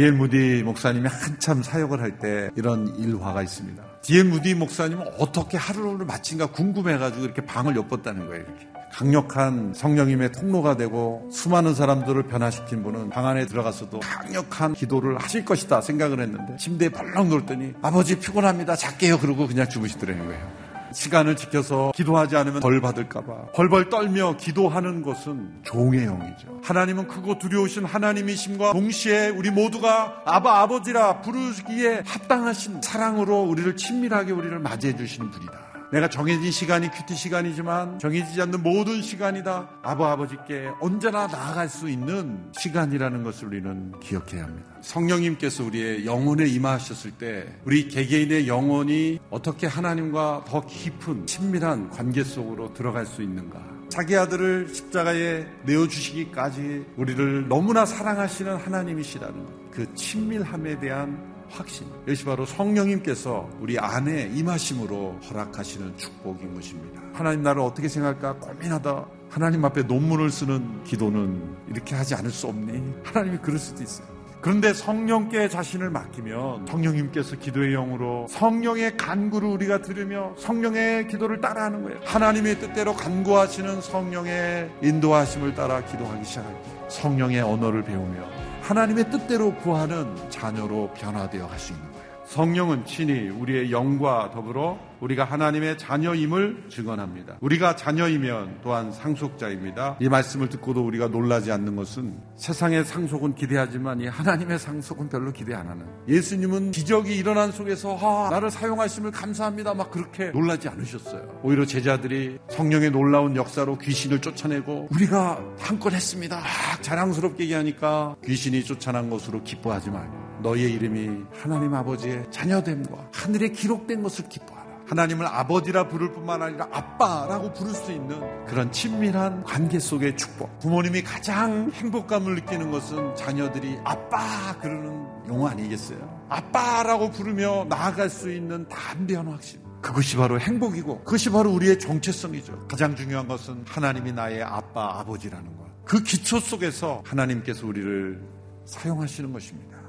디엘 무디 목사님이 한참 사역을 할 때 이런 일화가 있습니다. 디엘 무디 목사님은 어떻게 하루를 마친가 궁금해가지고 이렇게 방을 엿봤다는 거예요. 이렇게. 강력한 성령님의 통로가 되고 수많은 사람들을 변화시킨 분은 방 안에 들어가서도 강력한 기도를 하실 것이다 생각을 했는데 침대에 벌렁 누웠더니 아버지 피곤합니다. 잘게요. 그러고 그냥 주무시더라는 거예요. 시간을 지켜서 기도하지 않으면 벌 받을까봐 벌벌 떨며 기도하는 것은 종의 영이죠. 하나님은 크고 두려우신 하나님이심과 동시에 우리 모두가 아바 아버지라 부르기에 합당하신 사랑으로 우리를 친밀하게 우리를 맞이해 주시는 분이다. 내가 정해진 시간이 QT 시간이지만 정해지지 않는 모든 시간이 다. 아버 아버지께 언제나 나아갈 수 있는 시간이라는 것을 우리는 기억해야 합니다. 성령님께서 우리의 영혼에 임하셨을 때 우리 개개인의 영혼이 어떻게 하나님과 더 깊은 친밀한 관계 속으로 들어갈 수 있는가? 자기 아들을 십자가에 내어주시기까지 우리를 너무나 사랑하시는 하나님이시라는 그 친밀함에 대한 확신. 이것이 바로 성령님께서 우리 안에 임하심으로 허락하시는 축복인 것입니다. 하나님 나를 어떻게 생각할까 고민하다 하나님 앞에 논문을 쓰는 기도는 이렇게 하지 않을 수 없니? 하나님이 그럴 수도 있어요. 그런데 성령께 자신을 맡기면 성령님께서 기도의 영으로 성령의 간구를 우리가 들으며 성령의 기도를 따라하는 거예요. 하나님의 뜻대로 간구하시는 성령의 인도하심을 따라 기도하기 때 성령의 언어를 배우며 하나님의 뜻대로 구하는 자녀로 변화되어 갈 수 있는 거예요. 성령은 친히 우리의 영과 더불어 우리가 하나님의 자녀임을 증언합니다. 우리가 자녀이면 또한 상속자입니다. 이 말씀을 듣고도 우리가 놀라지 않는 것은 세상의 상속은 기대하지만 이 하나님의 상속은 별로 기대 안 하는. 예수님은 기적이 일어난 속에서 아, 나를 사용하심을 감사합니다. 막 그렇게 놀라지 않으셨어요. 오히려 제자들이 성령의 놀라운 역사로 귀신을 쫓아내고 우리가 한건 했습니다. 막 자랑스럽게 얘기하니까 귀신이 쫓아난 것으로 기뻐하지 말고 너의 이름이 하나님 아버지의 자녀됨과 하늘에 기록된 것을 기뻐하라. 하나님을 아버지라 부를 뿐만 아니라 아빠라고 부를 수 있는 그런 친밀한 관계 속의 축복. 부모님이 가장 행복감을 느끼는 것은 자녀들이 아빠 그러는 용어 아니겠어요? 아빠라고 부르며 나아갈 수 있는 담대한 확신. 그것이 바로 행복이고 그것이 바로 우리의 정체성이죠. 가장 중요한 것은 하나님이 나의 아빠, 아버지라는 것. 그 기초 속에서 하나님께서 우리를 사용하시는 것입니다.